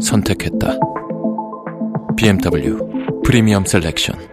선택했다. BMW 프리미엄 셀렉션.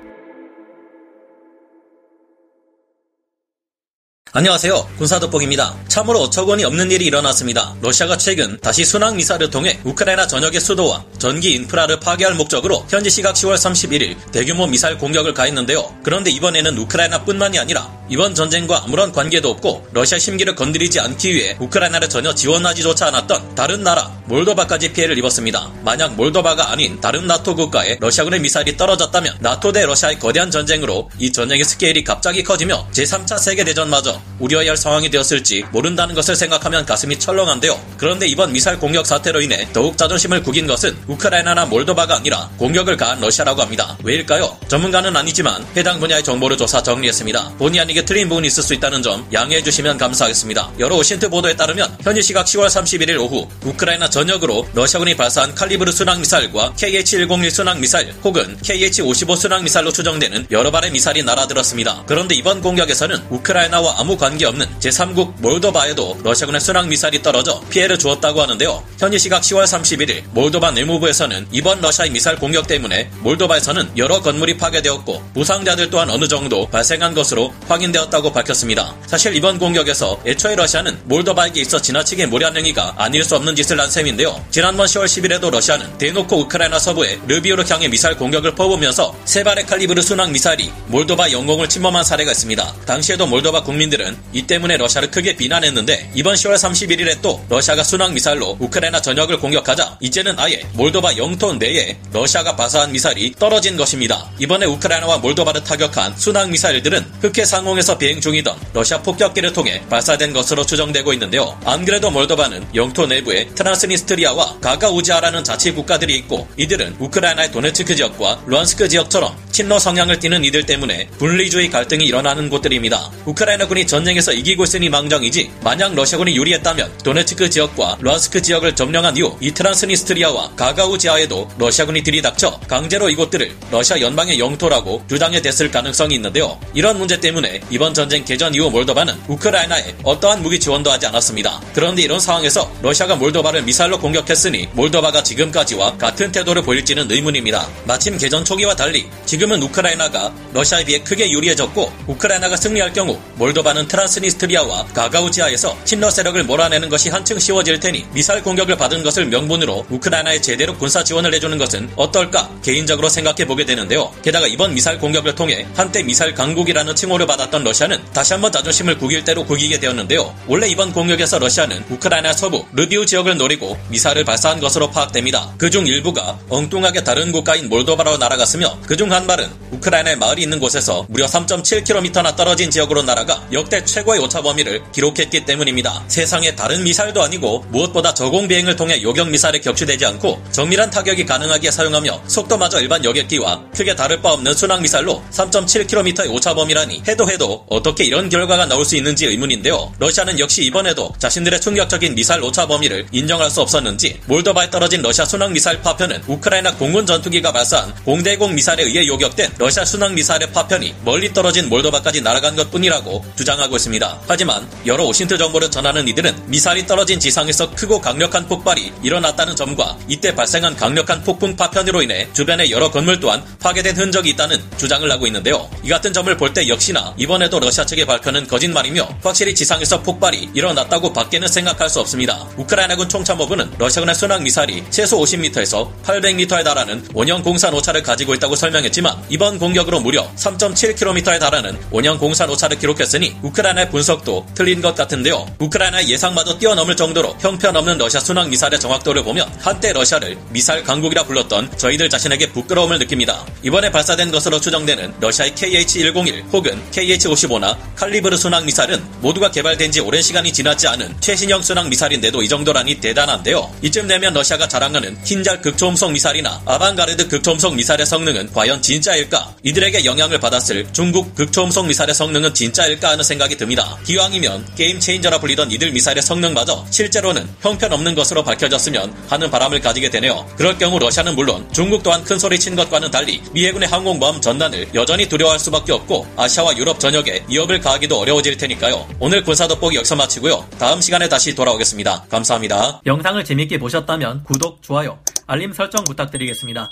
안녕하세요. 군사돋보기입니다. 참으로 어처구니 없는 일이 일어났습니다. 러시아가 최근 다시 순항 미사일을 통해 우크라이나 전역의 수도와 전기 인프라를 파괴할 목적으로 현지 시각 10월 31일 대규모 미사일 공격을 가했는데요. 그런데 이번에는 우크라이나뿐만이 아니라 이번 전쟁과 아무런 관계도 없고 러시아 심기를 건드리지 않기 위해 우크라이나를 전혀 지원하지조차 않았던 다른 나라 몰도바까지 피해를 입었습니다. 만약 몰도바가 아닌 다른 나토 국가에 러시아군의 미사일이 떨어졌다면 나토 대 러시아의 거대한 전쟁으로 이 전쟁의 스케일이 갑자기 커지며 제3차 세계대전마저 우려해야 할 상황이 되었을지 모른다는 것을 생각하면 가슴이 철렁한데요. 그런데 이번 미사일 공격 사태로 인해 더욱 자존심을 구긴 것은 우크라이나나 몰도바가 아니라 공격을 가한 러시아라고 합니다. 왜일까요? 전문가는 아니지만 해당 분야의 정보를 조사 정리했습니다. 본의 아니게 틀린 부분이 있을 수 있다는 점 양해해 주시면 감사하겠습니다. 여러 OSINT 보도에 따르면 현지 시각 10월 31일 오후 우크라이나 전역으로 러시아군이 발사한 칼리브르 순항 미사일과 KH-101 순항 미사일 혹은 KH-55 순항 미사일로 추정되는 여러 발의 미사일이 날아들었습니다. 그런데 이번 공격에서는 우크라이나와 아무 관계없는 제3국 몰도바에도 러시아군의 순항 미사일이 떨어져 피해를 주었다고 하는데요. 현지 시각 10월 31일 몰도바 내무부에서는 이번 러시아의 미사일 공격 때문에 몰도바에서는 여러 건물이 파괴되었고 부상자들 또한 어느 정도 발생한 것으로 확인 되었다고 밝혔습니다. 사실 이번 공격에서 애초에 러시아는 몰도바에게 있어 지나치게 무리한 행위가 아닐 수 없는 짓을 한 셈인데요. 지난번 10월 10일에도 러시아는 대놓고 우크라이나 서부의 르비오를 향해 미사일 공격을 퍼부으면서 세 발의 칼리브르 순항 미사일이 몰도바 영공을 침범한 사례가 있습니다. 당시에도 몰도바 국민들은 이 때문에 러시아를 크게 비난했는데 이번 10월 31일에 또 러시아가 순항 미사일로 우크라이나 전역을 공격하자 이제는 아예 몰도바 영토 내에 러시아가 발사한 미사일이 떨어진 것입니다. 이번에 우크라이나와 몰도바를 타격한 순항 미사일들은 흑해 상공 에서 비행 중이던 러시아 폭격기를 통해 발사된 것으로 추정되고 있는데요. 안 그래도 몰도바는 영토 내부에 트란스니스트리아와 가가우지아라는 자치 국가들이 있고 이들은 우크라이나의 도네츠크 지역과 루한스크 지역처럼 친러 성향을 띠는 이들 때문에 분리주의 갈등이 일어나는 곳들입니다. 우크라이나군이 전쟁에서 이기고 있으니 망정이지 만약 러시아군이 유리했다면 도네츠크 지역과 루한스크 지역을 점령한 이후 이 트란스니스트리아와 가가우지아에도 러시아군이 들이닥쳐 강제로 이곳들을 러시아 연방의 영토라고 주장해 댔을 가능성이 있는데요. 이런 문제 때문에 이번 전쟁 개전 이후 몰도바는 우크라이나에 어떠한 무기 지원도 하지 않았습니다. 그런데 이런 상황에서 러시아가 몰도바를 미사일로 공격했으니 몰도바가 지금까지와 같은 태도를 보일지는 의문입니다. 마침 개전 초기와 달리 지금 은 우크라이나가 러시아에 비해 크게 유리해졌고 우크라이나가 승리할 경우 몰도바는 트란스니스트리아와 가가우지아에서 친러 세력을 몰아내는 것이 한층 쉬워질 테니 미사일 공격을 받은 것을 명분으로 우크라이나에 제대로 군사 지원을 해주는 것은 어떨까 개인적으로 생각해 보게 되는데요. 게다가 이번 미사일 공격을 통해 한때 미사일 강국이라는 칭호를 받았던 러시아는 다시 한번 자존심을 구길 대로 구기게 되었는데요. 원래 이번 공격에서 러시아는 우크라이나 서부 르비우 지역을 노리고 미사일을 발사한 것으로 파악됩니다. 그중 일부가 엉뚱하게 다른 국가인 몰도바로 날아갔으며 그중 한 발은 우크라이나의 마을이 있는 곳에서 무려 3.7km나 떨어진 지역으로 날아가 역대 최고의 오차 범위를 기록했기 때문입니다. 세상에 다른 미사일도 아니고 무엇보다 저공 비행을 통해 요격 미사일에 격추되지 않고 정밀한 타격이 가능하게 사용하며 속도마저 일반 여객기와 크게 다를 바 없는 순항 미사일로 3.7km의 오차 범위라니 해도 해도 어떻게 이런 결과가 나올 수 있는지 의문인데요. 러시아는 역시 이번에도 자신들의 충격적인 미사일 오차 범위를 인정할 수 없었는지 몰도바에 떨어진 러시아 순항 미사일 파편은 우크라이나 공군 전투기가 발사한 공대공 미사일에 의해 요격된 러시아 순항 미사일의 파편이 멀리 떨어진 몰도바까지 날아간 것뿐이라고 주장하고 있습니다. 하지만 여러 OSINT 정보를 전하는 이들은 미사일이 떨어진 지상에서 크고 강력한 폭발이 일어났다는 점과 이때 발생한 강력한 폭풍 파편으로 인해 주변의 여러 건물 또한 파괴된 흔적이 있다는 주장을 하고 있는데요. 이 같은 점을 볼 때 역시나 이번에도 러시아 측의 발표는 거짓말이며 확실히 지상에서 폭발이 일어났다고 밖에는 생각할 수 없습니다. 우크라이나군 총참모부는 러시아군의 순항 미사일이 최소 50m에서 800m에 달하는 원형 공산 오차를 가지고 있다고 설명했지만 이번 공격으로 무려 3.7km에 달하는 원형 공산 오차를 기록했으니 우크라이나의 분석도 틀린 것 같은데요. 우크라이나의 예상마저 뛰어넘을 정도로 형편없는 러시아 순항 미사일의 정확도를 보면 한때 러시아를 미사일 강국이라 불렀던 저희들 자신에게 부끄러움을 느낍니다. 이번에 발사된 것으로 추정되는 러시아의 KH-101 혹은 KH-55나 칼리브르 순항 미사일은 모두가 개발된 지 오랜 시간이 지나지 않은 최신형 순항 미사일인데도 이 정도라니 대단한데요. 이쯤 되면 러시아가 자랑하는 킨잘 극초음속 미사일이나 아방가르드 극초음속 미사일의 성능은 과연 진짜일까? 이들에게 영향을 받았을 중국 극초음속 미사일의 성능은 진짜일까 하는 생각이 듭니다. 기왕이면 게임 체인저라 불리던 이들 미사일의 성능마저 실제로는 형편없는 것으로 밝혀졌으면 하는 바람을 가지게 되네요. 그럴 경우 러시아는 물론 중국 또한 큰 소리 친 것과는 달리 미 해군의 항공모함 전단을 여전히 두려워할 수밖에 없고 아시아와 유럽 전역에 위협을 가하기도 어려워질 테니까요. 오늘 군사 돋보기 여기서 마치고요. 다음 시간에 다시 돌아오겠습니다. 감사합니다. 영상을 재밌게 보셨다면 구독, 좋아요, 알림 설정 부탁드리겠습니다.